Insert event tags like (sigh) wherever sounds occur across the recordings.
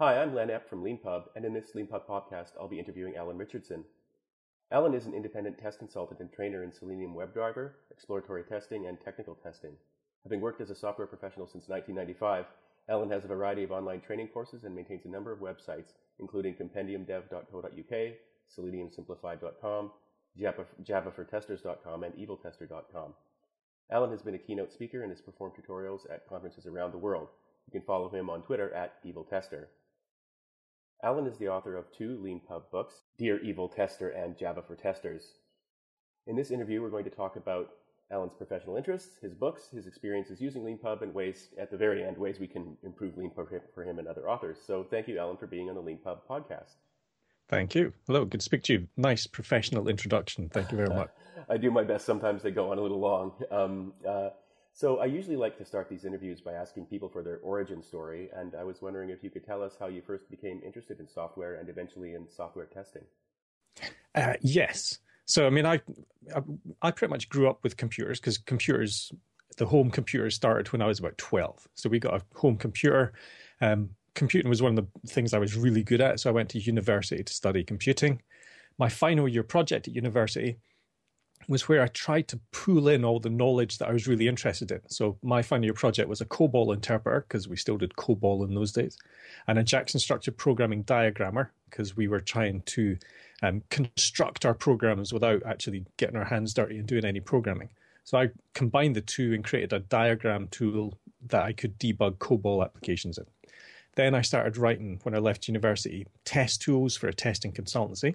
Hi, I'm Len Epp from LeanPub, and in this LeanPub podcast, I'll be interviewing Alan Richardson. Alan is an independent test consultant and trainer in Selenium WebDriver, exploratory testing, and technical testing. Having worked as a software professional since 1995, Alan has a variety of online training courses and maintains a number of websites, including compendiumdev.co.uk, seleniumsimplified.com, Java, javafortesters.com, and eviltester.com. Alan has been a keynote speaker and has performed tutorials at conferences around the world. You can follow him on Twitter at eviltester. Alan is the author of two LeanPub books, Dear Evil Tester and Java for Testers. In this interview, we're going to talk about Alan's professional interests, his books, his experiences using LeanPub, and ways, at the very end, ways we can improve LeanPub for him and other authors. So thank you, Alan, for being on the LeanPub podcast. Thank you. Hello, good to speak to you. Nice professional introduction. Thank you very (laughs) much. I do my best. Sometimes they go on a little long. Um, uh, so I usually like to start these interviews by asking people for their origin story, and I was wondering if you could tell us how you first became interested in software and eventually in software testing. Uh, yes. So I mean, I, I, I pretty much grew up with computers because computers, the home computer started when I was about twelve. So we got a home computer. Um, computing was one of the things I was really good at. So I went to university to study computing. My final year project at university was where I tried to pull in all the knowledge that I was really interested in. So my final year project was a COBOL interpreter because we still did COBOL in those days, and a Jackson structured programming diagrammer because we were trying to um, construct our programs without actually getting our hands dirty and doing any programming. So I combined the two and created a diagram tool that I could debug COBOL applications in. Then I started writing when I left university test tools for a testing consultancy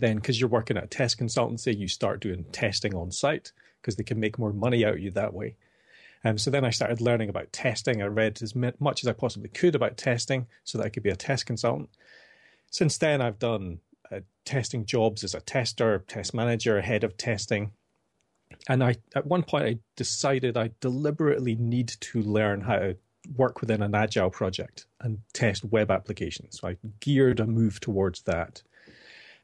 then because you're working at a test consultancy, you start doing testing on site because they can make more money out of you that way. Um, so then I started learning about testing. I read as much as I possibly could about testing so that I could be a test consultant. Since then, I've done uh, testing jobs as a tester, test manager, head of testing. And I, at one point, I decided I deliberately need to learn how to work within an agile project and test web applications. So I geared a move towards that.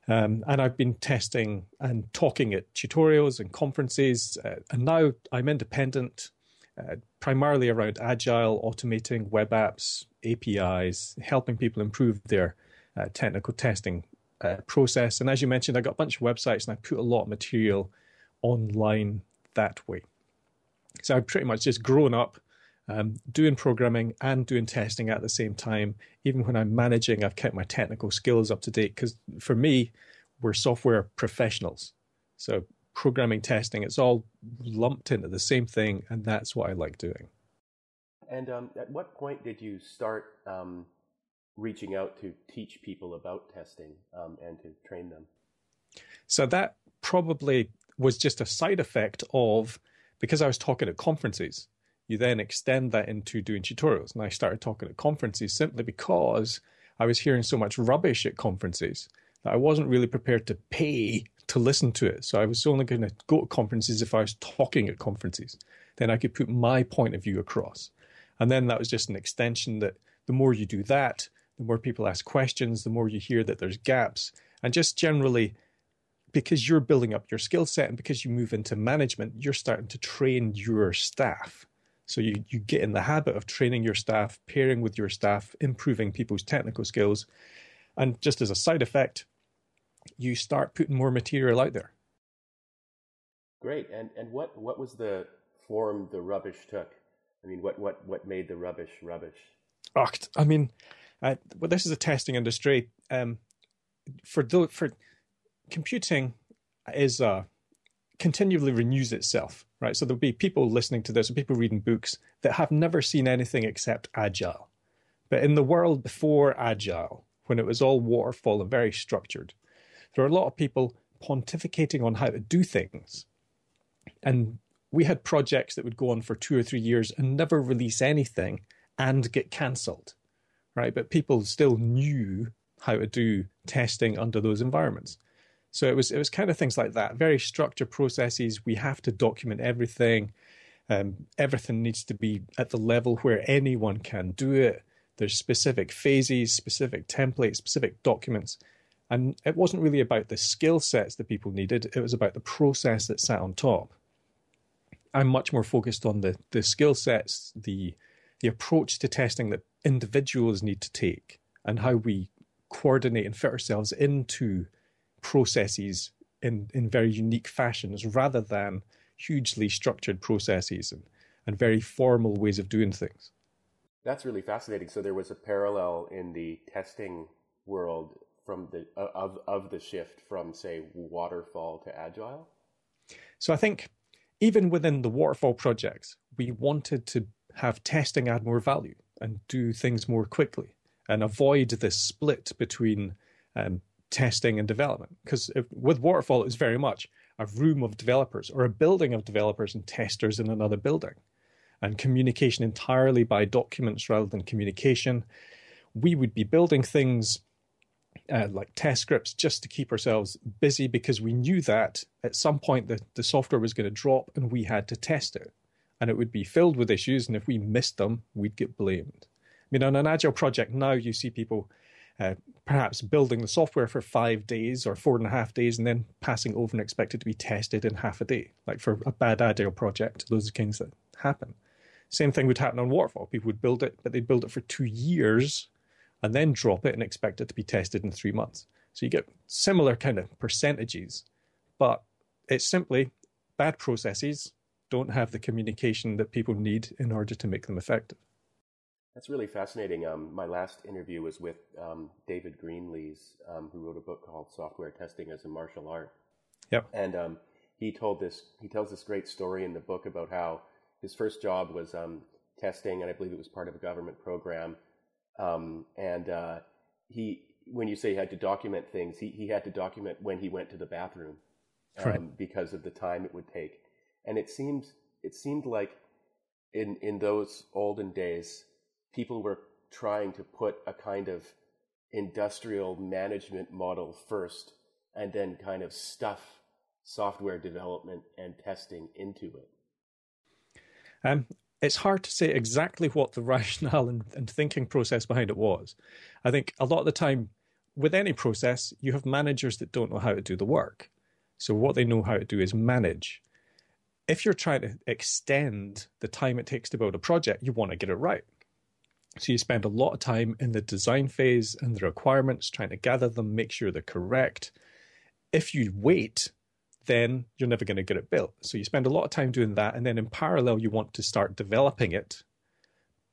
Um, and I've been testing and talking at tutorials and conferences. Uh, and now I'm independent, uh, primarily around agile, automating web apps, APIs, helping people improve their uh, technical testing uh, process. And as you mentioned, I got a bunch of websites and I put a lot of material online that way. So I've pretty much just grown up um, doing programming and doing testing at the same time. Even when I'm managing, I've kept my technical skills up to date because for me, we're software professionals. So programming, testing, it's all lumped into the same thing, and that's what I like doing. And um, at what point did you start um, reaching out to teach people about testing um, and to train them? So that probably was just a side effect of because I was talking at conferences you then extend that into doing tutorials. And I started talking at conferences simply because I was hearing so much rubbish at conferences that I wasn't really prepared to pay to listen to it. So I was only going to go to conferences if I was talking at conferences. Then I could put my point of view across. And then that was just an extension that the more you do that, the more people ask questions, the more you hear that there's gaps. And just generally, because you're building up your skill set and because you move into management, you're starting to train your staff. So you, you get in the habit of training your staff, pairing with your staff, improving people's technical skills. And just as a side effect, you start putting more material out there. Great. And and what, what was the form the rubbish took? I mean, what, what, what made the rubbish rubbish? Oh, I mean, uh, well, this is a testing industry. Um, for the, for computing is uh, continually renews itself right? So there'll be people listening to this, or people reading books that have never seen anything except agile. But in the world before agile, when it was all waterfall and very structured, there were a lot of people pontificating on how to do things. And we had projects that would go on for two or three years and never release anything and get cancelled, right? But people still knew how to do testing under those environments. So it was it was kind of things like that, very structured processes. We have to document everything. Um, everything needs to be at the level where anyone can do it. There's specific phases, specific templates, specific documents. And it wasn't really about the skill sets that people needed, it was about the process that sat on top. I'm much more focused on the, the skill sets, the the approach to testing that individuals need to take and how we coordinate and fit ourselves into processes in, in very unique fashions rather than hugely structured processes and, and very formal ways of doing things. That's really fascinating. So there was a parallel in the testing world from the uh, of of the shift from say waterfall to agile. So I think even within the waterfall projects, we wanted to have testing add more value and do things more quickly and avoid this split between um, testing and development. Because with waterfall, it was very much a room of developers or a building of developers and testers in another building and communication entirely by documents rather than communication. We would be building things uh, like test scripts just to keep ourselves busy because we knew that at some point the, the software was going to drop and we had to test it. And it would be filled with issues, and if we missed them, we'd get blamed. I mean, on an agile project now, you see people uh, perhaps building the software for five days or four and a half days and then passing over and expected to be tested in half a day. Like for a bad agile project, those are things that happen. Same thing would happen on Waterfall. People would build it, but they'd build it for two years and then drop it and expect it to be tested in three months. So you get similar kind of percentages, but it's simply bad processes don't have the communication that people need in order to make them effective. That's really fascinating. Um, my last interview was with um, David Greenlees, um, who wrote a book called "Software Testing as a Martial Art." Yep. And um, he told this. He tells this great story in the book about how his first job was um, testing, and I believe it was part of a government program um, and uh, he, when you say he had to document things, he, he had to document when he went to the bathroom um, right. because of the time it would take. And it seemed it seemed like in in those olden days, people were trying to put a kind of industrial management model first, and then kind of stuff software development and testing into it. Um, it's hard to say exactly what the (laughs) rationale and, and, thinking process behind it was. I think a lot of the time, with any process, you have managers that don't know how to do the work. So, what they know how to do is manage. If you're trying to extend the time it takes to build a project, you want to get it right. So, you spend a lot of time in the design phase and the requirements, trying to gather them, make sure they're correct. If you wait then you're never going to get it built. So you spend a lot of time doing that, and then in parallel, you want to start developing it,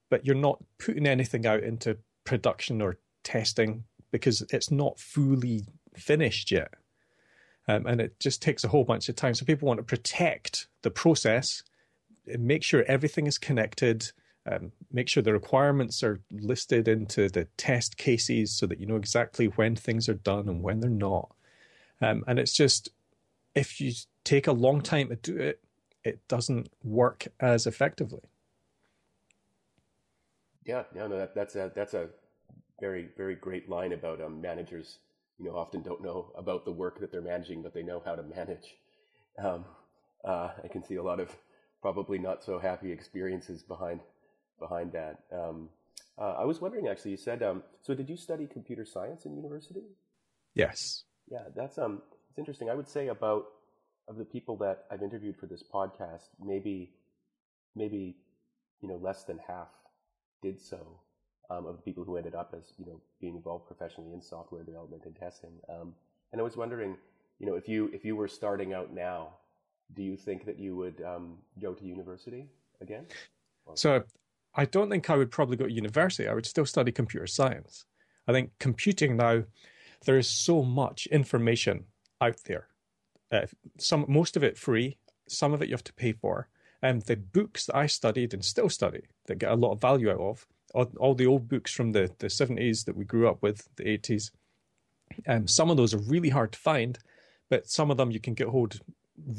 but you're not putting anything out into production or testing because it's not fully finished yet. Um, and it just takes a whole bunch of time. So people want to protect the process, make sure everything is connected, um, make sure the requirements are listed into the test cases so that you know exactly when things are done and when they're not. Um, and it's just if you take a long time to do it, it doesn't work as effectively. Yeah, no, no, that, that's a that's a very very great line about um, managers. You know, often don't know about the work that they're managing, but they know how to manage. Um, uh, I can see a lot of probably not so happy experiences behind behind that. Um, uh, I was wondering, actually, you said um, so. Did you study computer science in university? Yes. Yeah, that's um it's interesting. I would say about of the people that I've interviewed for this podcast, maybe maybe you know less than half did so um, of the people who ended up as you know being involved professionally in software development and testing. Um, and I was wondering, you know, if you if you were starting out now, do you think that you would um, go to university again? So I don't think I would probably go to university. I would still study computer science. I think computing now, there is so much information out there. Uh, some most of it free, some of it you have to pay for. And the books that I studied and still study that get a lot of value out of, all, all the old books from the, the 70s that we grew up with, the 80s, um, some of those are really hard to find, but some of them you can get hold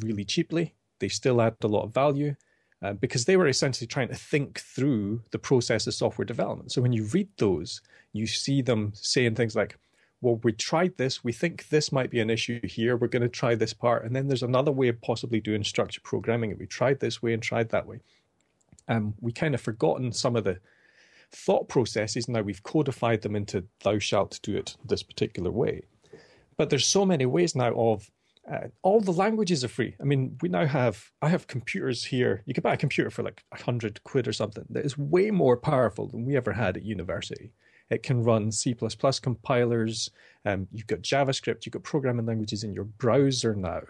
really cheaply. They still add a lot of value uh, because they were essentially trying to think through the process of software development. So when you read those, you see them saying things like, well, we tried this. We think this might be an issue here. We're going to try this part. And then there's another way of possibly doing structured programming. And we tried this way and tried that way. Um, we kind of forgotten some of the thought processes. Now we've codified them into thou shalt do it this particular way. But there's so many ways now of Uh, all the languages are free. I mean, we now have, I have computers here. You could buy a computer for like hundred quid or something that is way more powerful than we ever had at university. It can run C++ compilers. Um, you've got JavaScript. You've got programming languages in your browser now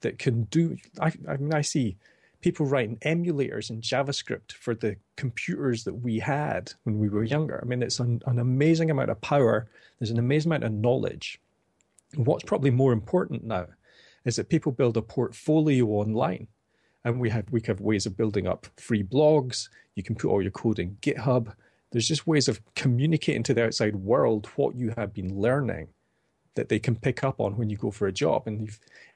that can do. I, I mean, I see people writing emulators in JavaScript for the computers that we had when we were younger. I mean, it's an, an amazing amount of power. There's an amazing amount of knowledge. What's probably more important now is that people build a portfolio online. And we have we have ways of building up free blogs. You can put all your code in GitHub. There's just ways of communicating to the outside world what you have been learning that they can pick up on when you go for a job. And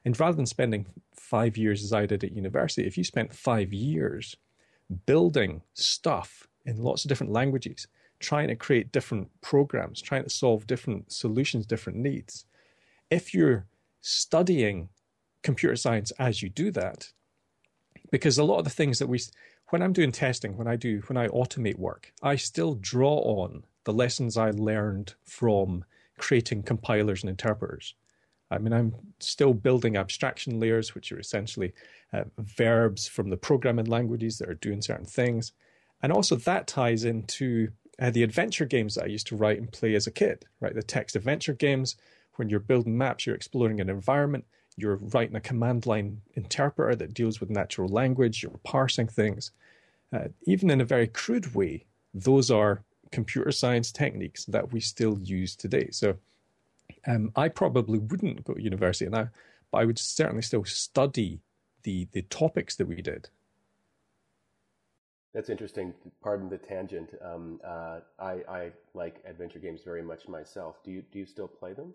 and rather than spending five years as I did at university, if you spent five years building stuff in lots of different languages, trying to create different programs, trying to solve different solutions, different needs, if you're studying computer science as you do that, because a lot of the things that we, when I'm doing testing, when I do, when I automate work, I still draw on the lessons I learned from creating compilers and interpreters. I mean, I'm still building abstraction layers, which are essentially uh, verbs from the programming languages that are doing certain things. And also, that ties into uh, the adventure games that I used to write and play as a kid, right? The text adventure games, when you're building maps, you're exploring an environment, you're writing a command line interpreter that deals with natural language, you're parsing things. Uh, even in a very crude way, those are computer science techniques that we still use today. So um, I probably wouldn't go to university now, but I would certainly still study the the topics that we did. That's interesting. Pardon the tangent. Um, uh, I, I, like adventure games very much myself. Do you do you still play them?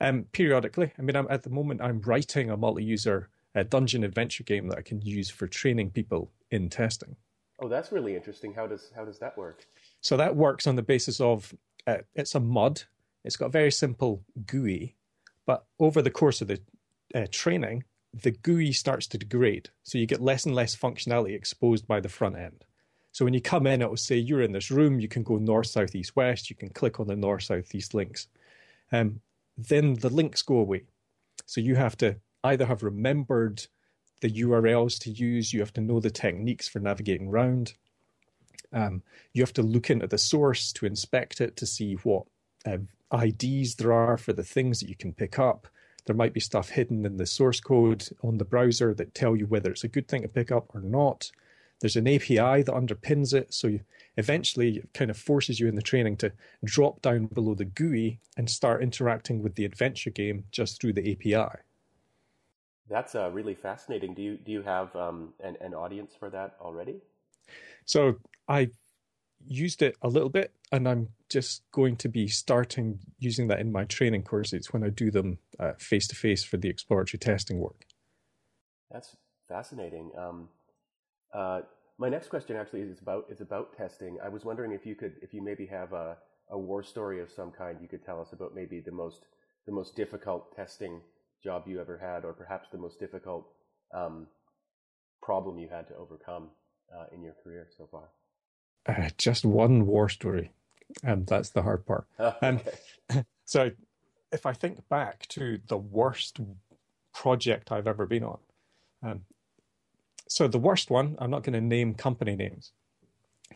Um, periodically. I mean, I'm, at the moment, I'm writing a multi-user uh, dungeon adventure game that I can use for training people in testing. Oh, that's really interesting. How does how does that work? So that works on the basis of uh, it's a MUD. It's got a very simple GUI, but over the course of the uh, training, the GUI starts to degrade. So you get less and less functionality exposed by the front end. So when you come in, it will say you're in this room. You can go north, south, east, west. You can click on the north, south, east links. Um, then the links go away. So you have to either have remembered the URLs to use, you have to know the techniques for navigating around, um, you have to look into the source to inspect it to see what uh, IDs there are for the things that you can pick up. There might be stuff hidden in the source code on the browser that tell you whether it's a good thing to pick up or not. There's an API that underpins it, so you, eventually it kind of forces you in the training to drop down below the GUI and start interacting with the adventure game just through the API. That's uh, really fascinating. Do you do you have um, an, an audience for that already? So I used it a little bit, and I'm just going to be starting using that in my training courses when I do them face to face for the exploratory testing work. That's fascinating. Um, uh, my next question actually is about is about testing. I was wondering if you could, if you maybe have a, a war story of some kind, you could tell us about maybe the most the most difficult testing job you ever had, or perhaps the most difficult um, problem you had to overcome uh, in your career so far uh, just one war story, and that's the hard part. Oh. And (laughs) so, if I think back to the worst project I've ever been on, um, so the worst one, I'm not going to name company names.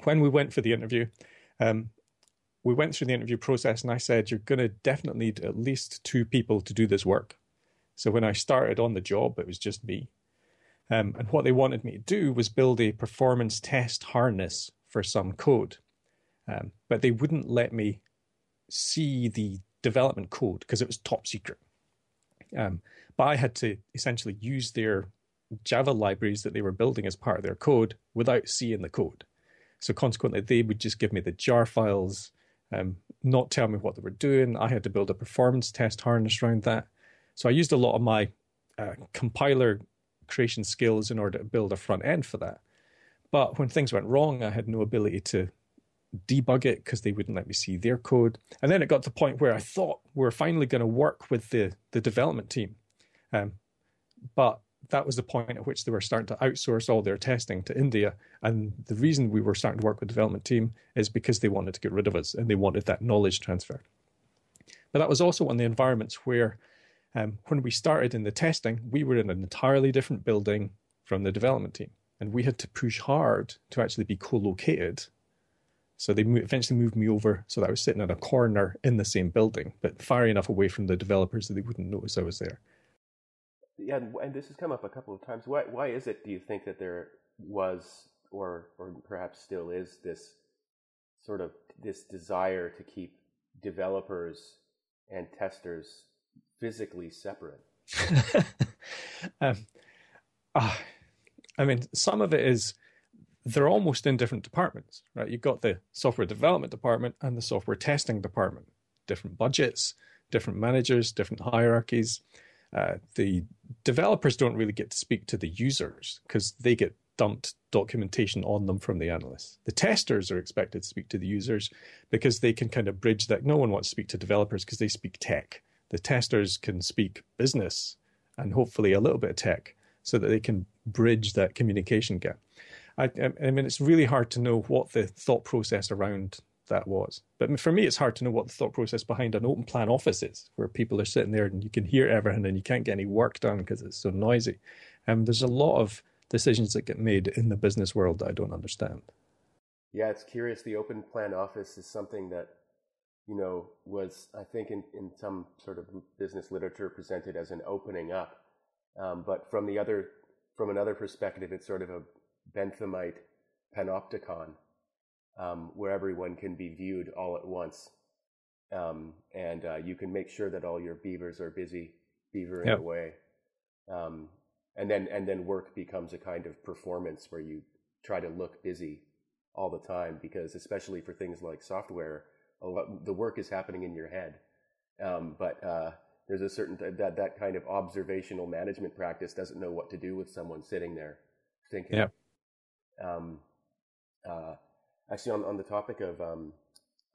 When we went for the interview, um, we went through the interview process, and I said, "You're going to definitely need at least two people to do this work." So when I started on the job, it was just me. Um, and what they wanted me to do was build a performance test harness for some code. Um, but they wouldn't let me see the development code because it was top secret. Um, but I had to essentially use their Java libraries that they were building as part of their code without seeing the code. So consequently, they would just give me the jar files, um, not tell me what they were doing. I had to build a performance test harness around that. So I used a lot of my uh, compiler creation skills in order to build a front end for that. But when things went wrong, I had no ability to debug it because they wouldn't let me see their code. And then it got to the point where I thought we are finally going to work with the, the development team. Um, but that was the point at which they were starting to outsource all their testing to India. And the reason we were starting to work with the development team is because they wanted to get rid of us and they wanted that knowledge transfer. But that was also one of the environments where um, when we started in the testing, we were in an entirely different building from the development team, and we had to push hard to actually be co-located. So they eventually moved me over so that I was sitting in a corner in the same building, but far enough away from the developers that they wouldn't notice I was there. Yeah, and this has come up a couple of times. Why, why is it, do you think, that there was, or, or perhaps still is, this sort of this desire to keep developers and testers physically separate? (laughs) um, uh, I mean, some of it is they're almost in different departments, right? You've got the software development department and the software testing department, different budgets, different managers, different hierarchies. Uh, the developers don't really get to speak to the users because they get dumped documentation on them from the analysts. The testers are expected to speak to the users because they can kind of bridge that. No one wants to speak to developers because they speak tech. The testers can speak business and hopefully a little bit of tech so that they can bridge that communication gap. I, I mean, it's really hard to know what the thought process around that was. But for me, it's hard to know what the thought process behind an open plan office is, where people are sitting there and you can hear everything and you can't get any work done because it's so noisy. Um, there's a lot of decisions that get made in the business world that I don't understand. Yeah, it's curious. The open plan office is something that, you know, was, I think, in, in some sort of business literature presented as an opening up. Um, but from the other, from another perspective, it's sort of a Benthamite panopticon, um, where everyone can be viewed all at once. Um, and uh, you can make sure that all your beavers are busy beavering yep. away. Um, and then and then work becomes a kind of performance where you try to look busy all the time because especially for things like software lot, the work is happening in your head um, but uh, there's a certain that that kind of observational management practice doesn't know what to do with someone sitting there thinking yeah. Um, uh, actually on, on the topic of um,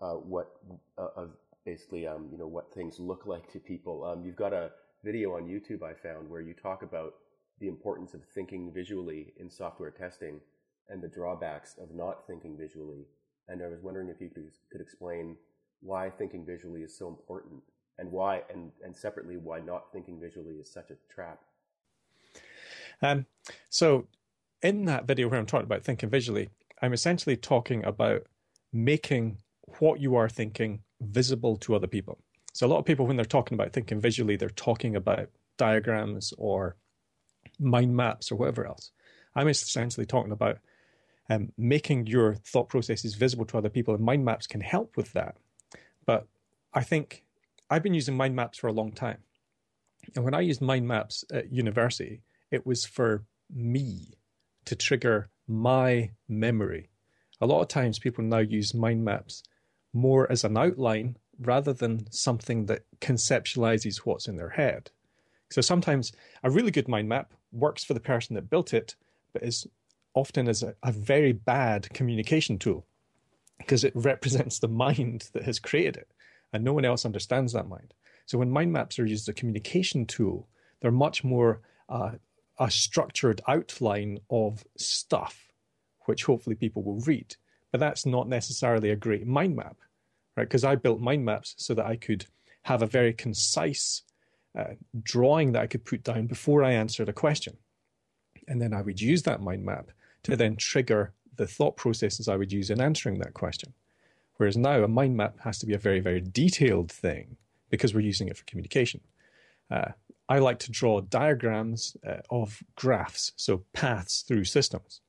uh, what uh, of basically um, you know what things look like to people um, you've got a video on youtube i found where you talk about the importance of thinking visually in software testing and the drawbacks of not thinking visually. And I was wondering if you could, could explain why thinking visually is so important and why, and, and separately, why not thinking visually is such a trap. Um, so, in that video where I'm talking about thinking visually, I'm essentially talking about making what you are thinking visible to other people. So, a lot of people, when they're talking about thinking visually, they're talking about diagrams or mind maps or whatever else. I'm essentially talking about um, making your thought processes visible to other people, and mind maps can help with that. But I think I've been using mind maps for a long time. And when I used mind maps at university, it was for me to trigger my memory. A lot of times people now use mind maps more as an outline rather than something that conceptualizes what's in their head. So sometimes a really good mind map works for the person that built it, but is often as a, a very bad communication tool because it (laughs) represents the mind that has created it, and no one else understands that mind. So when mind maps are used as a communication tool, they're much more uh, a structured outline of stuff, which hopefully people will read. But that's not necessarily a great mind map, right? Because I built mind maps so that I could have a very concise uh, drawing that I could put down before I answered a question. And then I would use that mind map to then trigger the thought processes I would use in answering that question. Whereas now a mind map has to be a very, very detailed thing because we're using it for communication. Uh, I like to draw diagrams uh, of graphs, so paths through systems.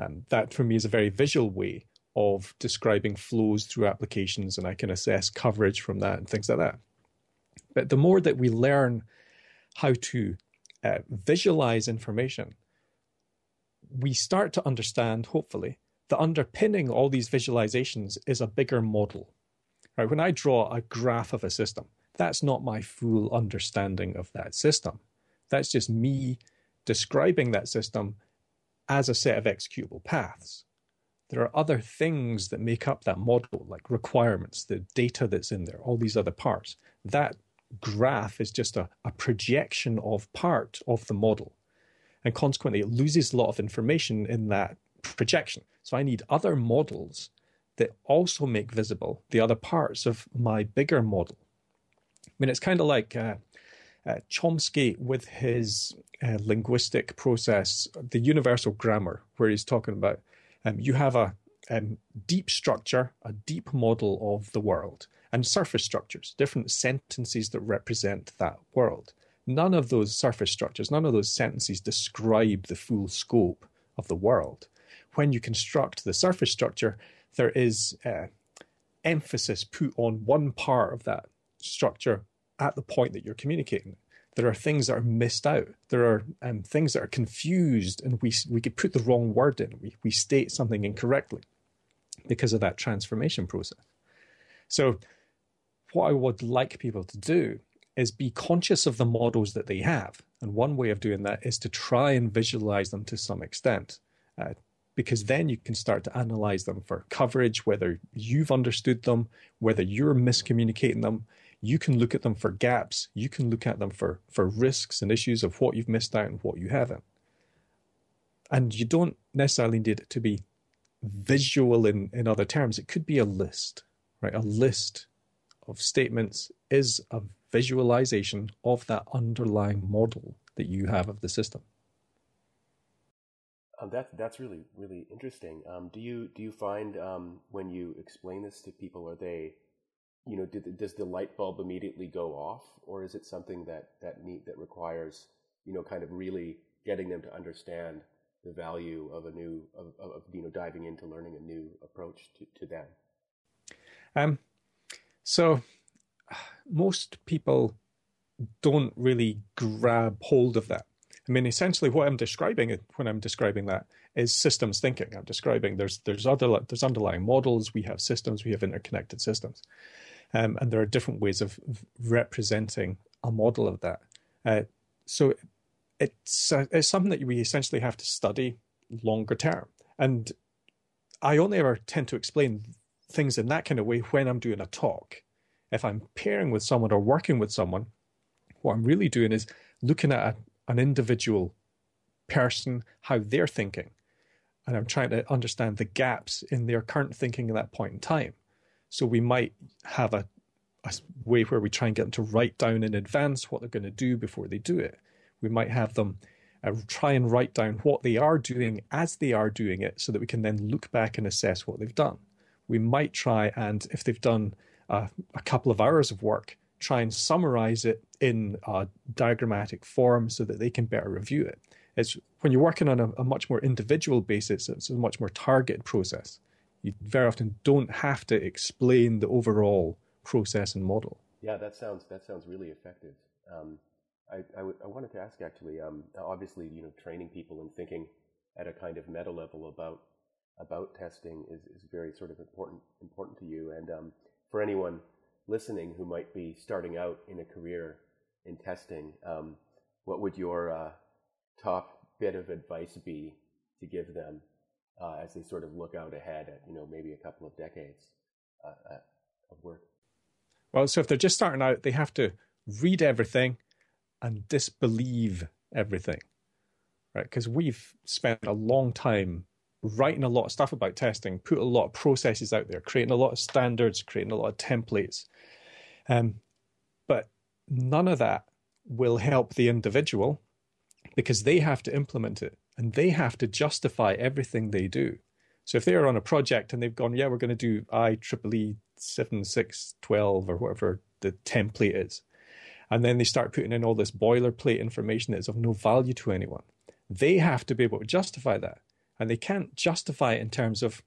Um, that for me is a very visual way of describing flows through applications, and I can assess coverage from that and things like that. But the more that we learn how to uh, visualize information, we start to understand, hopefully, that underpinning all these visualizations is a bigger model. Right? When I draw a graph of a system, that's not my full understanding of that system. That's just me describing that system as a set of executable paths. There are other things that make up that model, like requirements, the data that's in there, all these other parts. That graph is just a, a projection of part of the model. And consequently, it loses a lot of information in that projection. So I need other models that also make visible the other parts of my bigger model. I mean, it's kind of like uh, uh, Chomsky, with his uh, linguistic process, the universal grammar, where he's talking about um, you have a um, deep structure, a deep model of the world, and surface structures, different sentences that represent that world. None of those surface structures, none of those sentences describe the full scope of the world. When you construct the surface structure, there is uh, emphasis put on one part of that structure at the point that you're communicating. There are things that are missed out. There are um, things that are confused, and we we could put the wrong word in. We we state something incorrectly because of that transformation process. So, what I would like people to do is be conscious of the models that they have, and one way of doing that is to try and visualize them to some extent. Uh, because then you can start to analyze them for coverage, whether you've understood them, whether you're miscommunicating them, you can look at them for gaps. You can look at them for, for risks and issues of what you've missed out and what you haven't. And you don't necessarily need it to be visual in, in other terms. It could be a list, right? A list of statements is a visualization of that underlying model that you have of the system. Um, that's that's really really interesting. Um, do you do you find um, when you explain this to people, are they you know, did, does the light bulb immediately go off, or is it something that that need that requires you know kind of really getting them to understand the value of a new of, of you know diving into learning a new approach to, to them? Um, so most people don't really grab hold of that. I mean, essentially, what I'm describing when I'm describing that is systems thinking. I'm describing there's there's other there's underlying models. We have systems. We have interconnected systems. Um, and there are different ways of representing a model of that. Uh, so it's, uh, it's something that we essentially have to study longer term. And I only ever tend to explain things in that kind of way when I'm doing a talk. If I'm pairing with someone or working with someone, what I'm really doing is looking at a, an individual person, how they're thinking. And I'm trying to understand the gaps in their current thinking at that point in time. So we might have a, a way where we try and get them to write down in advance what they're going to do before they do it. We might have them uh, try and write down what they are doing as they are doing it so that we can then look back and assess what they've done. We might try and, if they've done a couple of hours of work, try and summarize it in a diagrammatic form so that they can better review it. It's when you're working on a, a much more individual basis, it's a much more targeted process you very often don't have to explain the overall process and model. Yeah, that sounds that sounds really effective. Um, I, I, w- I wanted to ask actually. Um, obviously, you know, training people and thinking at a kind of meta level about about testing is, is very sort of important important to you. And um, for anyone listening who might be starting out in a career in testing, um, what would your uh, top bit of advice be to give them uh, as they sort of look out ahead at you know maybe a couple of decades uh, uh, of work? Well, so if they're just starting out, they have to read everything and disbelieve everything, right? Because we've spent a long time writing a lot of stuff about testing, put a lot of processes out there, creating a lot of standards, creating a lot of templates. Um, but none of that will help the individual because they have to implement it and they have to justify everything they do. So if they're on a project and they've gone, yeah, we're going to do IEEE 7612 or whatever the template is, and then they start putting in all this boilerplate information that is of no value to anyone, they have to be able to justify that. And they can't justify it in terms of,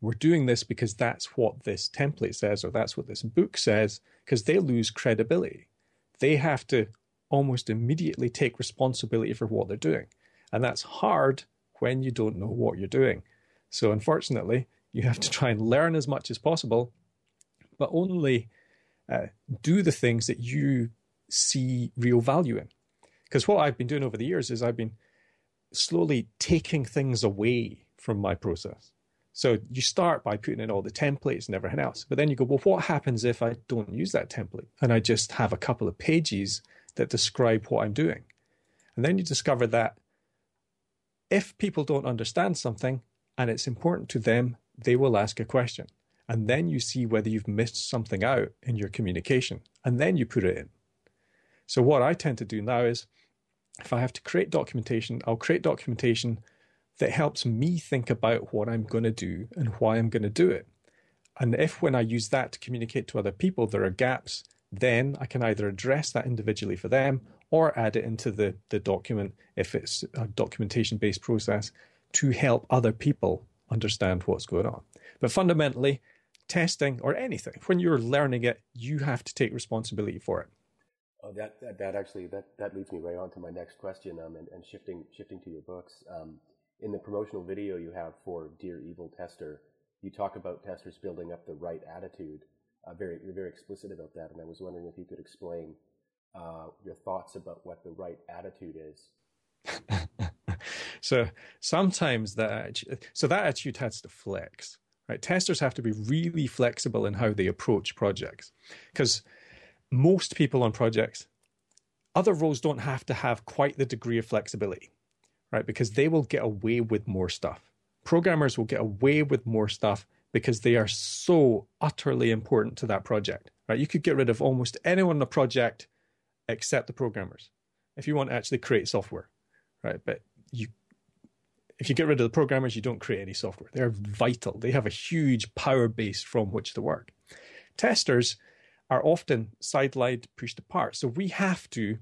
we're doing this because that's what this template says or that's what this book says, because they lose credibility. They have to almost immediately take responsibility for what they're doing. And that's hard when you don't know what you're doing. So, unfortunately, you have to try and learn as much as possible, but only uh, do the things that you see real value in. Because what I've been doing over the years is I've been slowly taking things away from my process. So you start by putting in all the templates and everything else, but then you go, well, what happens if I don't use that template and I just have a couple of pages that describe what I'm doing? And then you discover that if people don't understand something and it's important to them, they will ask a question. And then you see whether you've missed something out in your communication. And then you put it in. So what I tend to do now is if I have to create documentation, I'll create documentation that helps me think about what I'm going to do and why I'm going to do it. And if when I use that to communicate to other people, there are gaps, then I can either address that individually for them or add it into the, the document if it's a documentation based process to help other people understand what's going on. But fundamentally, testing or anything, when you're learning it, you have to take responsibility for it. Oh, that, that, that actually that, that leads me right on to my next question. Um, and, and shifting shifting to your books, um, in the promotional video you have for Dear Evil Tester, you talk about testers building up the right attitude. Uh, very you're very explicit about that, and I was wondering if you could explain uh, your thoughts about what the right attitude is. (laughs) so sometimes that so that attitude has to flex. Right, testers have to be really flexible in how they approach projects because most people on projects, other roles don't have to have quite the degree of flexibility, right? Because they will get away with more stuff. Programmers will get away with more stuff because they are so utterly important to that project, right? You could get rid of almost anyone on the project except the programmers if you want to actually create software, right? But you, if you get rid of the programmers, you don't create any software. They're vital. They have a huge power base from which to work. Testers are often sidelined, pushed apart. So we have to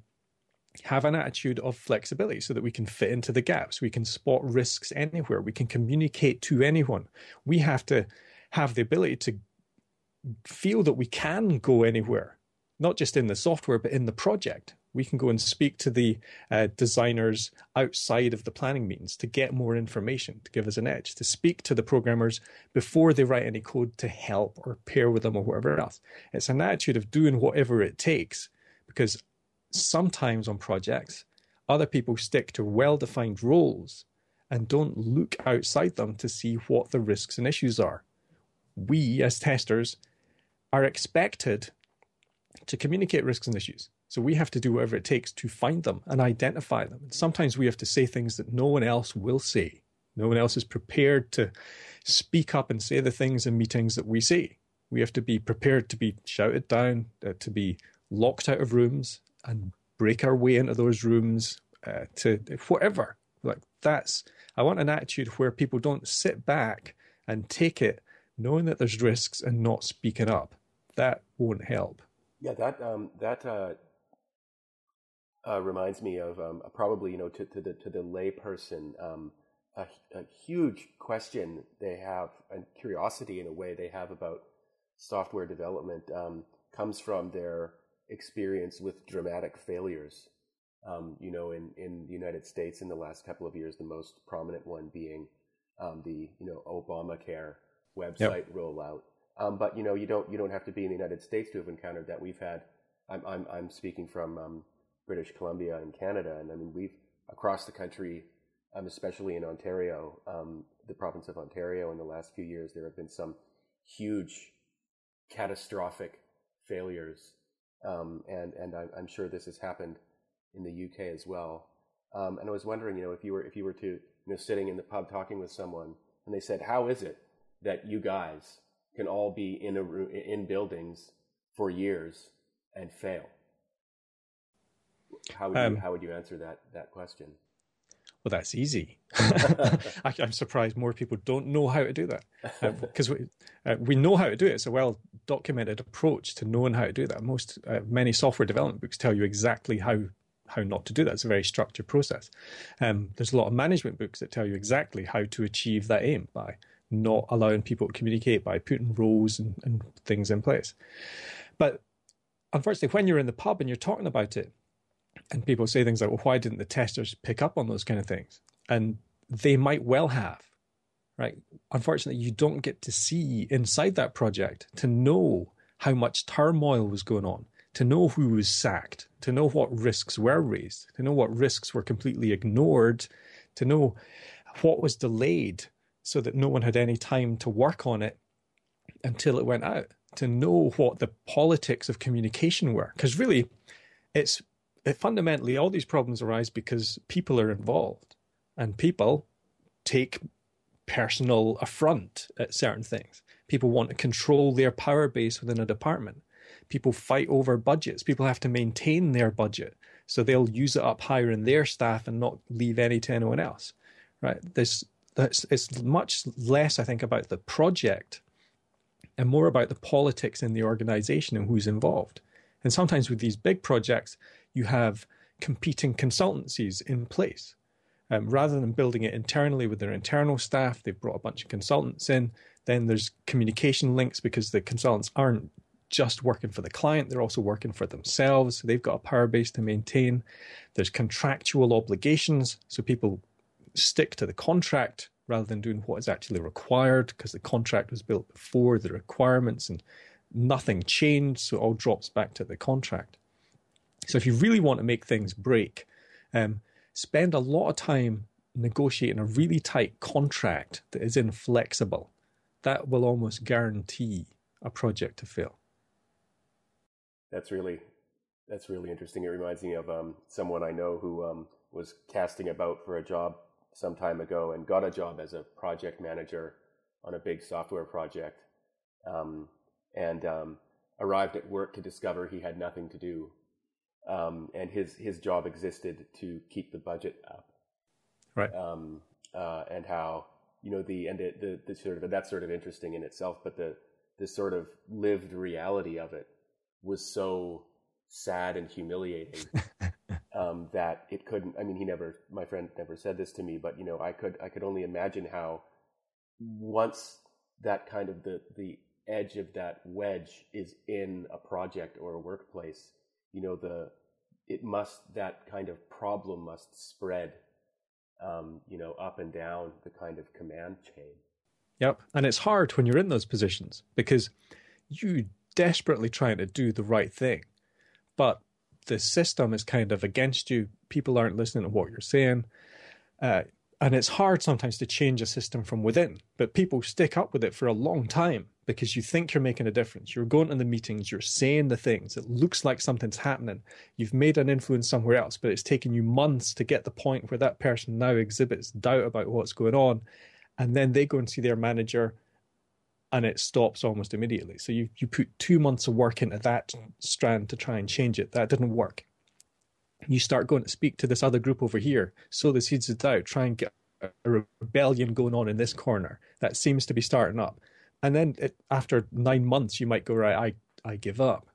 have an attitude of flexibility so that we can fit into the gaps. We can spot risks anywhere. We can communicate to anyone. We have to have the ability to feel that we can go anywhere, not just in the software, but in the project. We can go and speak to the uh, designers outside of the planning meetings to get more information, to give us an edge, to speak to the programmers before they write any code to help or pair with them or whatever else. It's an attitude of doing whatever it takes because sometimes on projects, other people stick to well defined roles and don't look outside them to see what the risks and issues are. We, as testers, are expected to communicate risks and issues. So we have to do whatever it takes to find them and identify them. And sometimes we have to say things that no one else will say. No one else is prepared to speak up and say the things in meetings that we say. We have to be prepared to be shouted down, uh, to be locked out of rooms and break our way into those rooms, uh, to whatever. Like that's, I want an attitude where people don't sit back and take it knowing that there's risks and not speaking up. That won't help. Yeah, that um, that uh, uh, reminds me of um, probably you know to, to the to the layperson um, a, a, huge question they have and curiosity in a way they have about software development um, comes from their experience with dramatic failures. Um, you know, in in the United States in the last couple of years, the most prominent one being um, the you know Obamacare website yep. rollout. Um, but you know, you don't you don't have to be in the United States to have encountered that. We've had. I'm I'm, I'm speaking from British Columbia and Canada. And I mean, we've across the country, um, especially in Ontario, um, the province of Ontario, in the last few years, there have been some huge, catastrophic failures, um, and and I'm, I'm, sure this has happened in the UK as well. Um, and I was wondering, you know, if you were if you were to you know sitting in the pub talking with someone, and they said, "How is it that you guys can all be in a in buildings for years and fail?" How would, um, you, how would you answer that that question? Well, that's easy. (laughs) (laughs) I, am surprised more people don't know how to do that because uh, (laughs) we, uh, we know how to do it. It's a well documented approach to knowing how to do that. Most uh, many software development books tell you exactly how how not to do that. It's a very structured process. Um, there's a lot of management books that tell you exactly how to achieve that aim by not allowing people to communicate by putting rules and, and things in place. But unfortunately, when you're in the pub and you're talking about it, and people say things like, well, why didn't the testers pick up on those kind of things? And they might well have, right? Unfortunately, you don't get to see inside that project to know how much turmoil was going on, to know who was sacked, to know what risks were raised, to know what risks were completely ignored, to know what was delayed so that no one had any time to work on it until it went out, to know what the politics of communication were. Because really, it's fundamentally, all these problems arise because people are involved and people take personal affront at certain things. People want to control their power base within a department. People fight over budgets. People have to maintain their budget. So they'll use it up higher in their staff and not leave any to anyone else. Right? There's that's it's much less, I think, about the project and more about the politics in the organization and who's involved. And sometimes with these big projects, you have competing consultancies in place. Um, rather than building it internally with their internal staff, they've brought a bunch of consultants in. Then there's communication links because the consultants aren't just working for the client, they're also working for themselves. They've got a power base to maintain. There's contractual obligations, so people stick to the contract rather than doing what is actually required because the contract was built before the requirements and nothing changed, so it all drops back to the contract. So if you really want to make things break, um, spend a lot of time negotiating a really tight contract that is inflexible. That will almost guarantee a project to fail. That's really that's really interesting. It reminds me of um, someone I know who um, was casting about for a job some time ago and got a job as a project manager on a big software project, um, and um, arrived at work to discover he had nothing to do, um, and his his job existed to keep the budget up, right? Um, uh, and how you know the and the, the, the sort of that's sort of interesting in itself, but the the sort of lived reality of it was so sad and humiliating um, (laughs) that it couldn't. I mean, he never, my friend never said this to me, but you know, I could, I could only imagine how once that kind of the the edge of that wedge is in a project or a workplace, you know, the it must that kind of problem must spread, um, you know, up and down the kind of command chain. Yep, and it's hard when you're in those positions because you desperately trying to do the right thing, but the system is kind of against you. People aren't listening to what you're saying. Uh, and it's hard sometimes to change a system from within, but people stick up with it for a long time because you think you're making a difference. You're going to the meetings, you're saying the things. It looks like something's happening. You've made an influence somewhere else, but it's taken you months to get the point where that person now exhibits doubt about what's going on. And then they go and see their manager and it stops almost immediately. So you, you put two months of work into that strand to try and change it. That didn't work. You start going to speak to this other group over here, sow the seeds of doubt, try and get a rebellion going on in this corner that seems to be starting up. And then it, after nine months, you might go, right, I, I give up.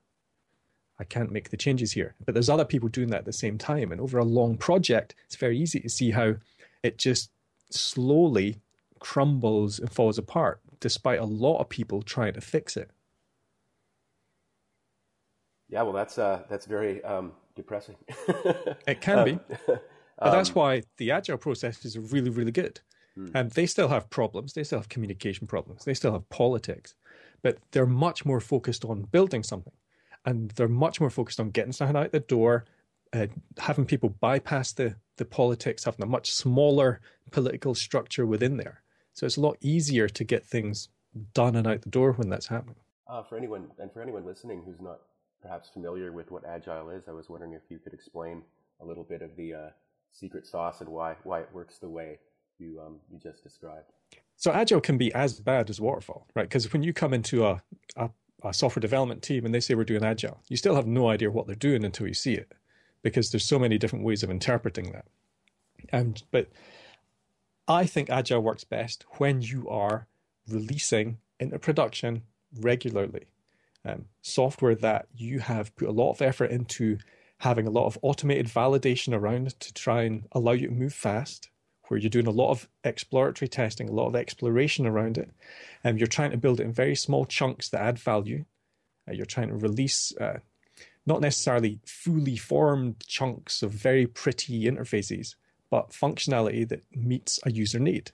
I can't make the changes here. But there's other people doing that at the same time. And over a long project, it's very easy to see how it just slowly crumbles and falls apart despite a lot of people trying to fix it. Yeah, well, that's uh, that's very um, depressing. it can be, (laughs) but that's um, why the agile processes are really, really good. Hmm. And they still have problems. They still have communication problems. They still have politics, but they're much more focused on building something, and they're much more focused on getting something out the door, uh, having people bypass the the politics, having a much smaller political structure within there. So it's a lot easier to get things done and out the door when that's happening. Uh, for anyone and for anyone listening who's not perhaps familiar with what agile is, I was wondering if you could explain a little bit of the uh, secret sauce and why why it works the way you um, you just described. So agile can be as bad as waterfall, right? Because when you come into a, a, a software development team and they say we're doing agile, you still have no idea what they're doing until you see it, because there's so many different ways of interpreting that. Um, but I think Agile works best when you are releasing into production regularly. Um, software that you have put a lot of effort into having a lot of automated validation around to try and allow you to move fast, where you're doing a lot of exploratory testing, a lot of exploration around it. And um, you're trying to build it in very small chunks that add value. Uh, you're trying to release uh, not necessarily fully formed chunks of very pretty interfaces, but functionality that meets a user need.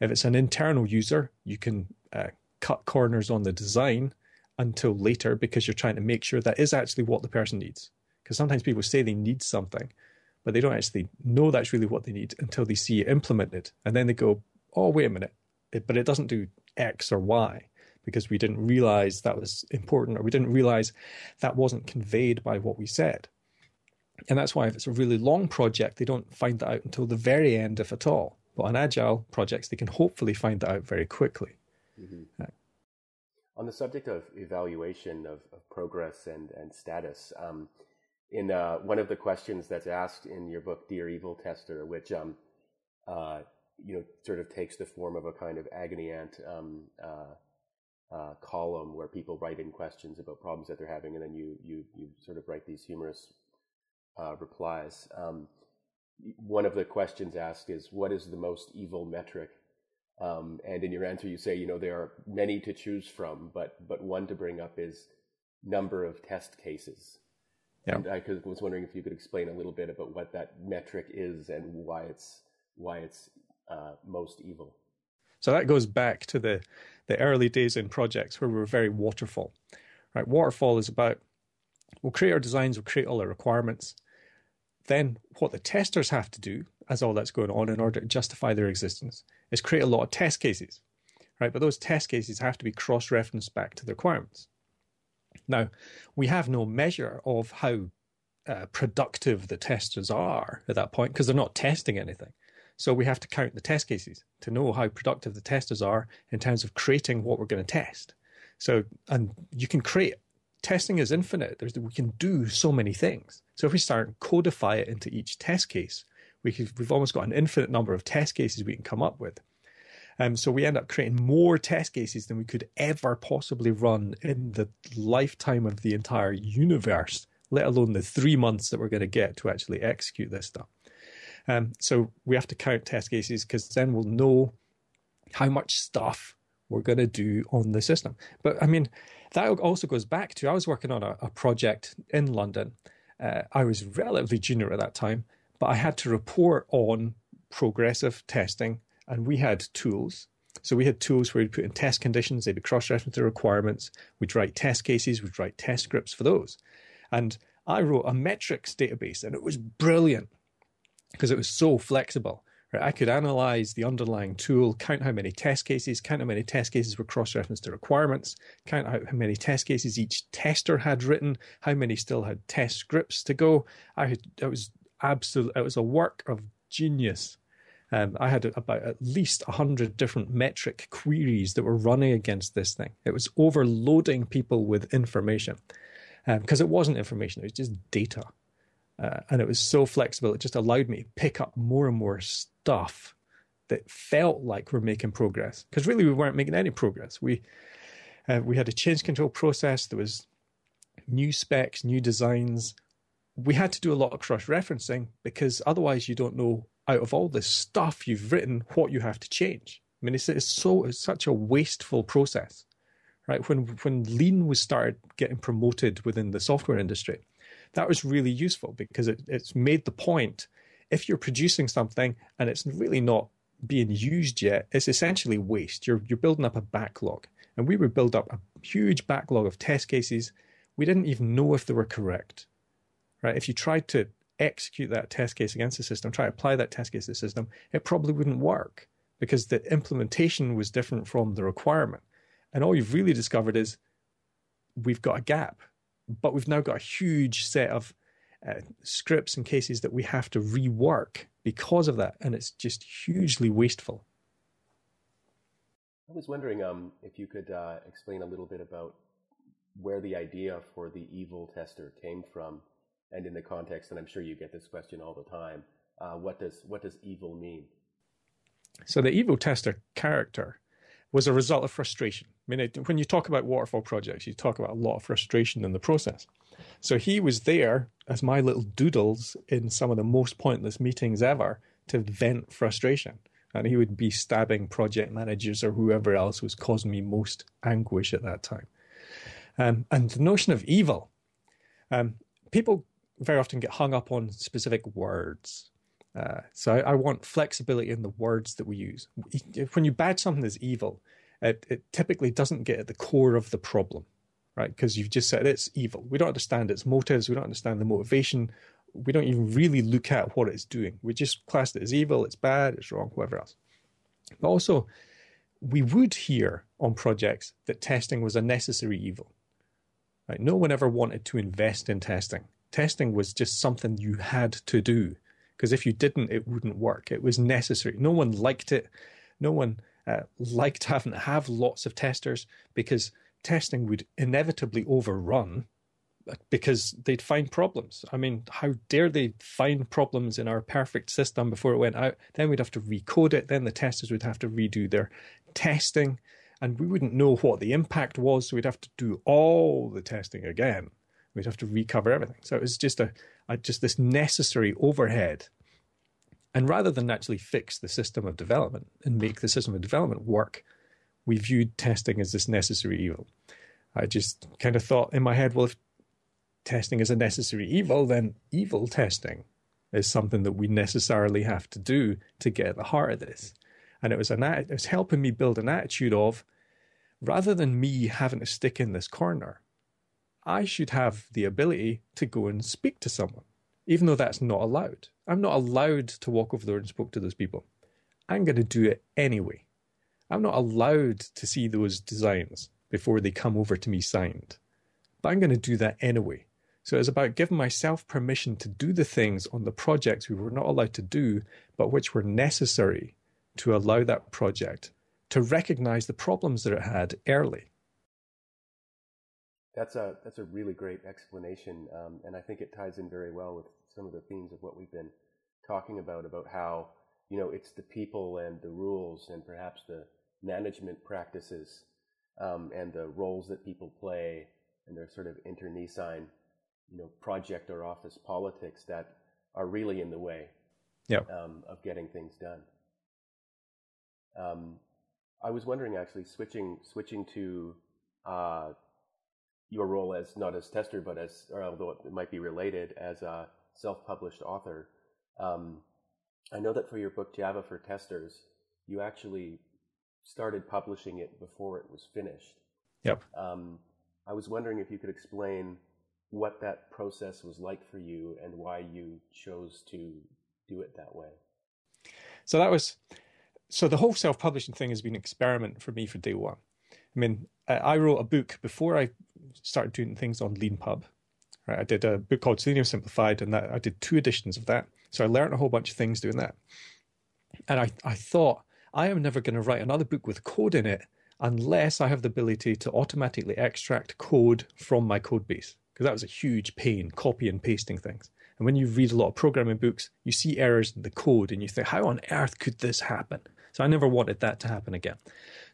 If it's an internal user, you can uh, cut corners on the design until later because you're trying to make sure that is actually what the person needs. Because sometimes people say they need something, but they don't actually know that's really what they need until they see it implemented. And then they go, oh, wait a minute, it, but it doesn't do X or Y because we didn't realize that was important or we didn't realize that wasn't conveyed by what we said. And that's why if it's a really long project, they don't find that out until the very end, if at all. But on agile projects, they can hopefully find that out very quickly. Mm-hmm. On the subject of evaluation of, of progress and, and status, um, in uh, one of the questions that's asked in your book, Dear Evil Tester, which um, uh, you know sort of takes the form of a kind of agony aunt um, uh, uh, column where people write in questions about problems that they're having, and then you you you sort of write these humorous uh, replies. Um, one of the questions asked is, "What is the most evil metric um, and in your answer, you say, you know, there are many to choose from, but but one to bring up is number of test cases. Yeah. And I was wondering if you could explain a little bit about what that metric is and why it's why it's uh, most evil. So that goes back to the the early days in projects where we were very waterfall. Right, waterfall is about we'll create our designs, we'll create all our requirements. Then what the testers have to do as all that's going on in order to justify their existence is create a lot of test cases, right? But those test cases have to be cross referenced back to the requirements. Now, we have no measure of how uh, productive the testers are at that point because they're not testing anything. So we have to count the test cases to know how productive the testers are in terms of creating what we're going to test. So, and you can create testing is infinite. There's, we can do so many things. So if we start and codify it into each test case, we have almost got an infinite number of test cases we can come up with. Um, so we end up creating more test cases than we could ever possibly run in the lifetime of the entire universe, let alone the three months that we're going to get to actually execute this stuff. Um, so we have to count test cases because then we'll know how much stuff we're going to do on the system. But I mean, that also goes back to I was working on a, a project in London. Uh, I was relatively junior at that time, but I had to report on progressive testing, and we had tools. So we had tools where we'd put in test conditions, they'd be cross-referenced to requirements. We'd write test cases, we'd write test scripts for those. And I wrote a metrics database, and it was brilliant because it was so flexible. I could analyze the underlying tool, count how many test cases, count how many test cases were cross-referenced to requirements, count out how many test cases each tester had written, how many still had test scripts to go. I had, it was absolute. It was a work of genius. Um, I had about at least a hundred different metric queries that were running against this thing. It was overloading people with information because um, it wasn't information; it was just data, uh, and it was so flexible. It just allowed me to pick up more and more stuff that felt like we're making progress. Because really, we weren't making any progress. We uh, we had a change control process. There was new specs, new designs, we had to do a lot of cross referencing because otherwise you don't know out of all this stuff you've written what you have to change. I mean, it's, it's so it's such a wasteful process, right? When when lean was started getting promoted within the software industry, that was really useful because it, it's made the point if you're producing something and it's really not being used yet, it's essentially waste. You're you're building up a backlog, and we would build up a huge backlog of test cases. We didn't even know if they were correct right? If you tried to execute that test case against the system, try to apply that test case to the system, it probably wouldn't work because the implementation was different from the requirement. And all you've really discovered is we've got a gap, but we've now got a huge set of uh, scripts and cases that we have to rework because of that. And it's just hugely wasteful. I was wondering um, if you could uh, explain a little bit about where the idea for the evil tester came from and in the context, and I'm sure you get this question all the time, uh, what does what does evil mean? So the evil tester character was a result of frustration. I mean, it, when you talk about waterfall projects, you talk about a lot of frustration in the process. So he was there as my little doodles in some of the most pointless meetings ever to vent frustration. And he would be stabbing project managers or whoever else was causing me most anguish at that time. Um, and the notion of evil, um, people very often get hung up on specific words. Uh, so I, I, want flexibility in the words that we use. When you badge something as evil, it, it typically doesn't get at the core of the problem, right? Because you've just said it's evil. We don't understand its motives. We don't understand the motivation. We don't even really look at what it's doing. We just class it as evil. It's bad. It's wrong. Whatever else. But also, we would hear on projects that testing was a necessary evil. Right? No one ever wanted to invest in testing testing was just something you had to do because if you didn't, it wouldn't work. It was necessary. No one liked it. No one uh, liked (laughs) having to have lots of testers because testing would inevitably overrun because they'd find problems. I mean, how dare they find problems in our perfect system before it went out? Then we'd have to recode it. Then the testers would have to redo their testing, and we wouldn't know what the impact was. So we'd have to do all the testing again. We'd have to recover everything. So it was just a, a just this necessary overhead. And rather than actually fix the system of development and make the system of development work, we viewed testing as this necessary evil. I just kind of thought in my head, well, if testing is a necessary evil, then evil testing is something that we necessarily have to do to get at the heart of this. And it was an it was helping me build an attitude of rather than me having to stick in this corner, I should have the ability to go and speak to someone, even though that's not allowed. I'm not allowed to walk over there and speak to those people. I'm going to do it anyway. I'm not allowed to see those designs before they come over to me signed. But I'm going to do that anyway. So it's about giving myself permission to do the things on the projects we were not allowed to do, but which were necessary to allow that project to recognize the problems that it had early. That's a that's a really great explanation, um, and I think it ties in very well with some of the themes of what we've been talking about about how you know it's the people and the rules and perhaps the management practices um, and the roles that people play and their sort of internecine, you know, project or office politics that are really in the way um, of getting things done. Um, I was wondering actually switching switching to uh, your role as not as tester but as or although it might be related as a self-published author. Um, I know that for your book Java for Testers, you actually started publishing it before it was finished. Yep. Um, I was wondering if you could explain what that process was like for you and why you chose to do it that way. So that was so the whole self-publishing thing has been an experiment for me for day one. I mean, I wrote a book before I started doing things on LeanPub. Right, I did a book called Selenium Simplified, and that I did two editions of that. So I learned a whole bunch of things doing that. And I, I thought I am never going to write another book with code in it unless I have the ability to automatically extract code from my code base. Because that was a huge pain, copy and pasting things. And when you read a lot of programming books, you see errors in the code and you think, how on earth could this happen? So I never wanted that to happen again.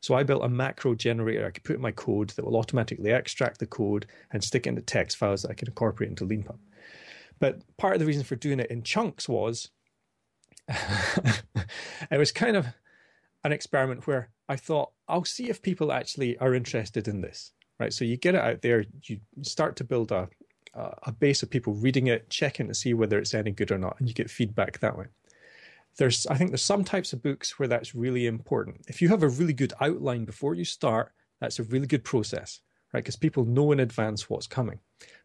So I built a macro generator I could put in my code that will automatically extract the code and stick it into text files that I can incorporate into LeanPub. But part of the reason for doing it in chunks was (laughs) it was kind of an experiment where I thought, I'll see if people actually are interested in this. Right. So you get it out there, you start to build a, a base of people reading it, checking to see whether it's any good or not, and you get feedback that way. There's, I think, there's some types of books where that's really important. If you have a really good outline before you start, that's a really good process, right? Because people know in advance what's coming.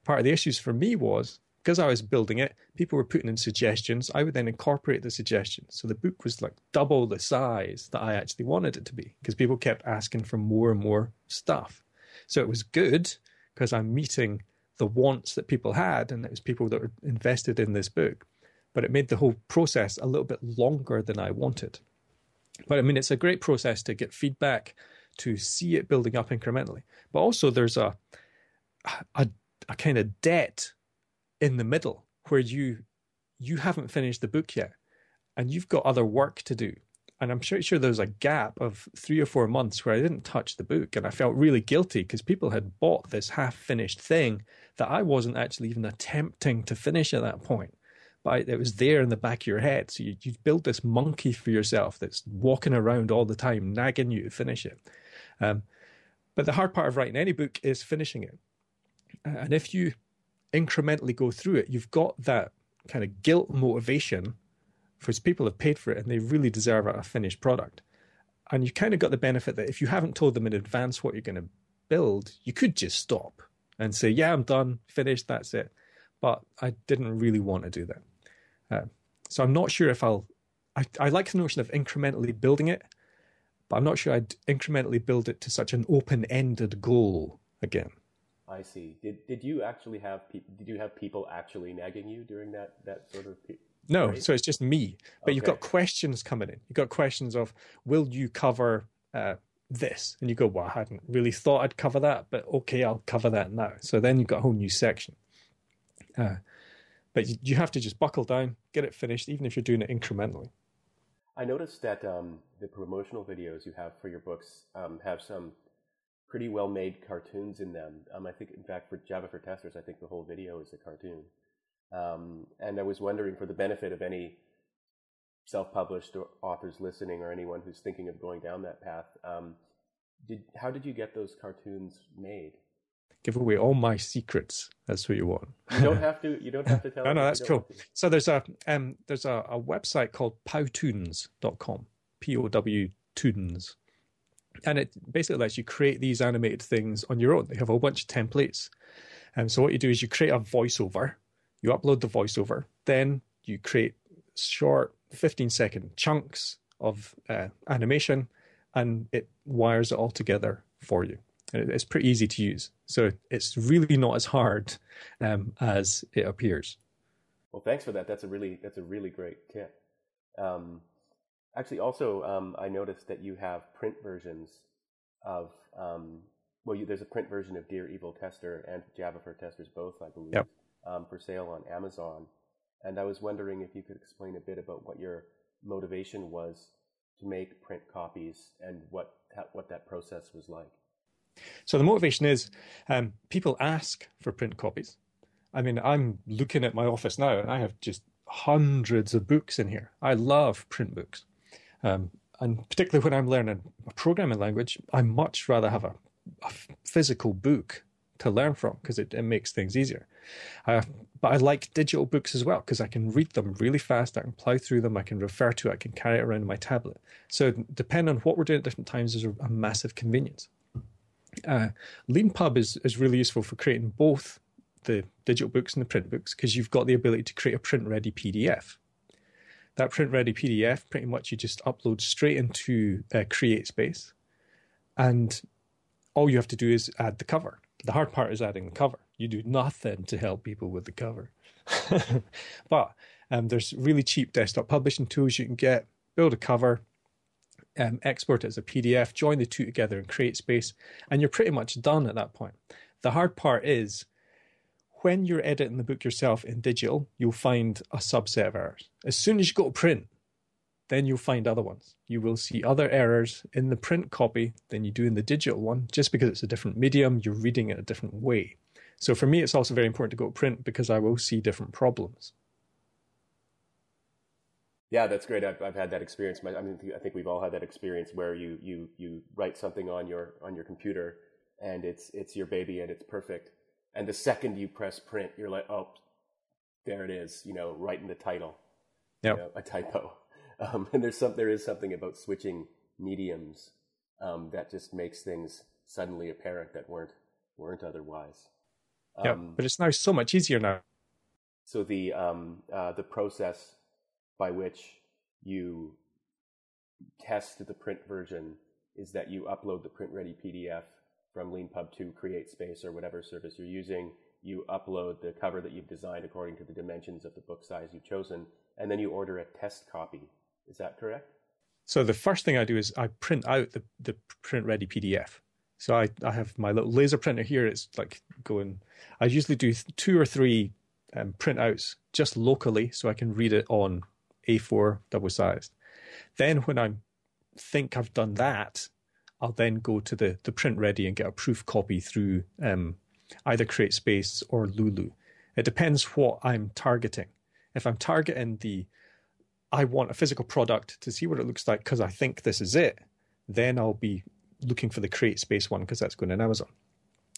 Part of the issues for me was because I was building it, people were putting in suggestions. I would then incorporate the suggestions. So the book was like double the size that I actually wanted it to be because people kept asking for more and more stuff. So it was good because I'm meeting the wants that people had, and it was people that were invested in this book. But it made the whole process a little bit longer than I wanted. But I mean, it's a great process to get feedback, to see it building up incrementally. But also, there's a a, a kind of debt in the middle where you you haven't finished the book yet and you've got other work to do and i'm sure, sure there's a gap of three or four months where i didn't touch the book and i felt really guilty because people had bought this half finished thing that i wasn't actually even attempting to finish at that point but it was there in the back of your head so you, you build this monkey for yourself that's walking around all the time nagging you to finish it um, but the hard part of writing any book is finishing it and if you incrementally go through it, you've got that kind of guilt motivation because people have paid for it and they really deserve a finished product. And you kind of got the benefit that if you haven't told them in advance what you're going to build, you could just stop and say, "Yeah, I'm done, finished, that's it." But I didn't really want to do that, uh, so I'm not sure if I'll. I, I like the notion of incrementally building it, but I'm not sure I'd incrementally build it to such an open-ended goal again. I see. Did did you actually have people? Did you have people actually nagging you during that that sort of? Pe- no, so it's just me. But okay. you've got questions coming in. You've got questions of, will you cover uh, this, and you go, well, I hadn't really thought I'd cover that, but okay, I'll cover that now. So then you've got a whole new section. Uh, but you, you have to just buckle down, get it finished, even if you're doing it incrementally. I noticed that um, the promotional videos you have for your books um, have some pretty well made cartoons in them. Um, I think, in fact, for Java for Testers, I think the whole video is a cartoon. Um, and I was wondering, for the benefit of any self-published authors listening or anyone who's thinking of going down that path, um, did how did you get those cartoons made? Give away all my secrets. That's what you want. You don't have to. You don't have to tell. (laughs) no, no, that's cool. So there's a um, there's a, a website called powtoons.com. P O W Toons. And it basically lets you create these animated things on your own. They have a whole bunch of templates. And um, so what you do is you create a voiceover, you upload the voiceover, then you create short 15 second chunks of uh, animation and it wires it all together for you. It's pretty easy to use. So it's really not as hard um, as it appears. Well, thanks for that. That's a really that's a really great tip. Um, actually, also um, I noticed that you have print versions of um, well, you, there's a print version of Dear Evil Tester and Java for Testers both, I believe, yep. Um, for sale on Amazon. And I was wondering if you could explain a bit about what your motivation was to make print copies and what what that process was like. So the motivation is um, people ask for print copies. I mean, I'm looking at my office now, and I have just hundreds of books in here. I love print books, um, and particularly when I'm learning a programming language, I much rather have a, a physical book to learn from because it, it makes things easier. Uh, but I like digital books as well because I can read them really fast. I can plow through them. I can refer to it. I can carry it around my tablet. So depending on what we're doing at different times, there's a, a massive convenience. Uh, LeanPub is, is really useful for creating both the digital books and the print books because you've got the ability to create a print ready PDF. That print ready PDF, pretty much you just upload straight into uh, CreateSpace, and all you have to do is add the cover. The hard part is adding the cover. You do nothing to help people with the cover. (laughs) but um, there's really cheap desktop publishing tools you can get, build a cover, um, export it as a PDF, join the two together in CreateSpace, and you're pretty much done at that point. The hard part is when you're editing the book yourself in digital, you'll find a subset of errors. As soon as you go to print, then you'll find other ones. You will see other errors in the print copy than you do in the digital one, just because it's a different medium, you're reading it a different way. So for me, it's also very important to go to print because I will see different problems. Yeah, that's great. I've, I've had that experience. I mean, I think we've all had that experience where you you you write something on your on your computer, and it's it's your baby and it's perfect. And the second you press print, you're like, oh, there it is. You know, right in the title. Yeah, you know, a typo. (laughs) Um, and there's some there is something about switching mediums um, that just makes things suddenly apparent that weren't weren't otherwise. Yeah, um, but it's now so much easier now. So the um, uh, the process by which you test the print version is that you upload the print ready PDF from LeanPub to CreateSpace or whatever service you're using. You upload the cover that you've designed according to the dimensions of the book size you've chosen, and then you order a test copy. Is that correct? So the first thing I do is I print out the, the print ready PDF. So I, I have my little laser printer here. It's like going, I usually do two or three um, printouts just locally so I can read it on A4 double sized. Then when I think I've done that, I'll then go to the, the print ready and get a proof copy through um, either CreateSpace or Lulu. It depends what I'm targeting. If I'm targeting the, I want a physical product to see what it looks like because I think this is it, then I'll be looking for the CreateSpace one because that's going in Amazon.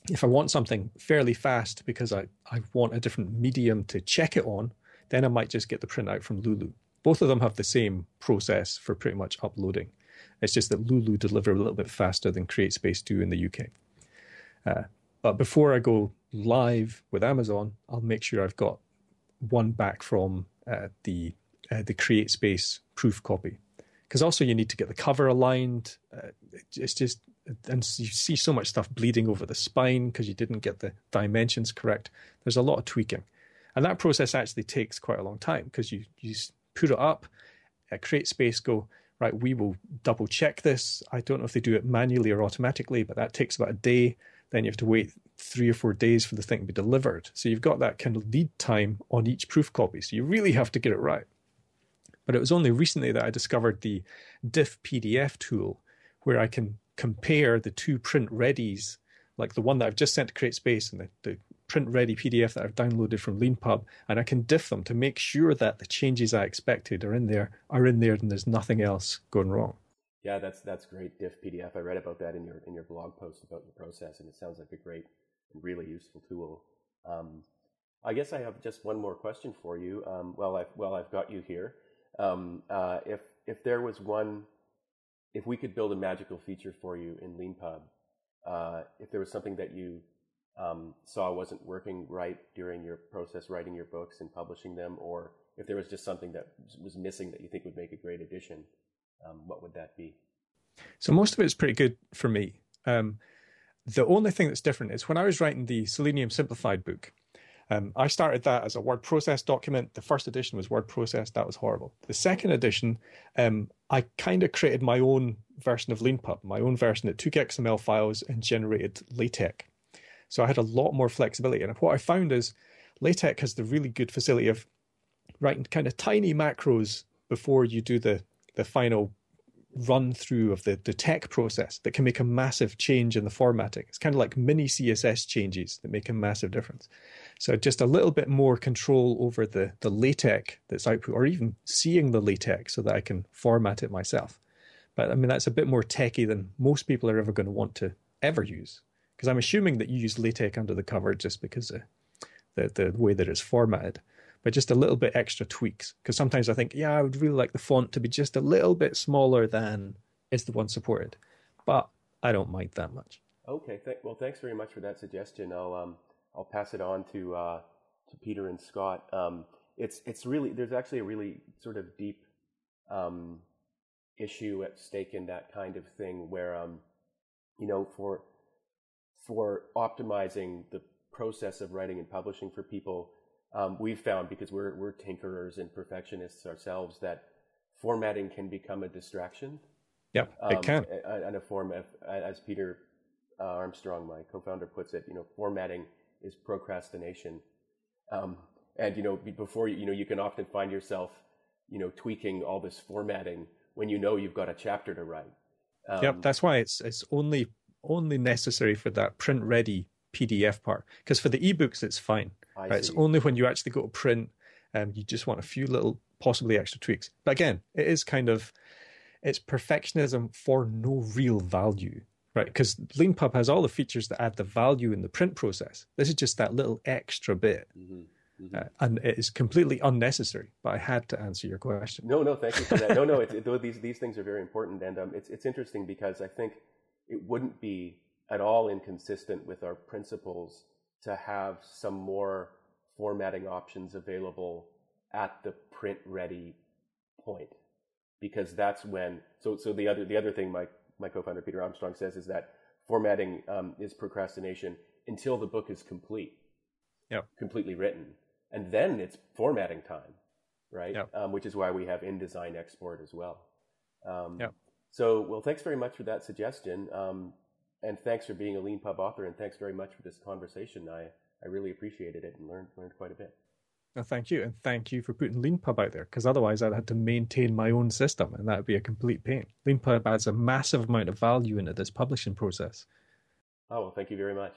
If I want something fairly fast because I, I want a different medium to check it on, then I might just get the printout from Lulu. Both of them have the same process for pretty much uploading. It's just that Lulu deliver a little bit faster than CreateSpace do in the UK. Uh, but before I go live with Amazon, I'll make sure I've got one back from uh, the uh, the CreateSpace proof copy because also you need to get the cover aligned. Uh, it's just and you see so much stuff bleeding over the spine because you didn't get the dimensions correct. There's a lot of tweaking, and that process actually takes quite a long time because you you put it up, uh, CreateSpace, go right, we will double check this. I don't know if they do it manually or automatically, but that takes about a day. Then you have to wait three or four days for the thing to be delivered. So you've got that kind of lead time on each proof copy. So you really have to get it right. But it was only recently that I discovered the diff PDF tool where I can compare the two print readies, like the one that I've just sent to CreateSpace and the, the print ready PDF that I've downloaded from LeanPub, and I can diff them to make sure that the changes I expected are in there, are in there, and there's nothing else going wrong. Yeah, that's that's great. Diff PDF. I read about that in your in your blog post about your process, and it sounds like a great and really useful tool. Um, I guess I have just one more question for you. Um, well, I've well I've got you here. Um, uh, if if there was one, if we could build a magical feature for you in LeanPub, uh, if there was something that you um, saw wasn't working right during your process writing your books and publishing them, or if there was just something that was missing that you think would make a great addition, um, what would that be? So most of it is pretty good for me. Um, the only thing that's different is when I was writing the Selenium Simplified book, um, I started that as a word process document. The first edition was word process. That was horrible. The second edition, um, I kind of created my own version of LeanPub, my own version that took XML files and generated LaTeX. So I had a lot more flexibility. And what I found is LaTeX has the really good facility of writing kind of tiny macros before you do the, the final run through of the, the TeX process that can make a massive change in the formatting. It's kind of like mini CSS changes that make a massive difference. So just a little bit more control over the, the LaTeX that's output, or even seeing the LaTeX so that I can format it myself. But I mean, that's a bit more techy than most people are ever going to want to ever use because I'm assuming that you use LaTeX under the cover just because of the, the way that it's formatted, but just a little bit extra tweaks. Because sometimes I think, yeah, I would really like the font to be just a little bit smaller than is the one supported, but I don't mind that much. Okay, th- well, thanks very much for that suggestion. I'll um, I'll pass it on to uh, to Peter and Scott. Um, it's it's really there's actually a really sort of deep um, issue at stake in that kind of thing where um, you know for for optimizing the process of writing and publishing for people, um, we've found because we're we're tinkerers and perfectionists ourselves that formatting can become a distraction. Yep, um, it can. And a form of, as Peter uh, Armstrong, my co-founder, puts it, you know, formatting is procrastination. Um, and you know, before you, you know, you can often find yourself, you know, tweaking all this formatting when you know you've got a chapter to write. yep, um, that's why it's it's only only necessary for that print ready PDF part. Because for the ebooks, it's fine. Right? It's only when you actually go to print, um, you just want a few little, possibly extra tweaks. But again, it is kind of it's perfectionism for no real value, right? Because LeanPub has all the features that add the value in the print process. This is just that little extra bit. Mm-hmm. Mm-hmm. Uh, and it is completely unnecessary. But I had to answer your question. No, no, thank you for that. no, no, it, it, these these things are very important, and um, it's it's interesting because I think it wouldn't be at all inconsistent with our principles to have some more formatting options available at the print ready point because that's when so so the other the other thing my my co-founder Peter Armstrong says is that formatting um, is procrastination until the book is complete yep. completely written and then it's formatting time right yep. um, which is why we have InDesign export as well um, yep. So, well, thanks very much for that suggestion. Um, and thanks for being a LeanPub author. And thanks very much for this conversation. I, I really appreciated it and learned, learned quite a bit. Well, thank you. And thank you for putting LeanPub out there because otherwise I'd had to maintain my own system and that would be a complete pain. LeanPub adds a massive amount of value into this publishing process. Oh, well, thank you very much.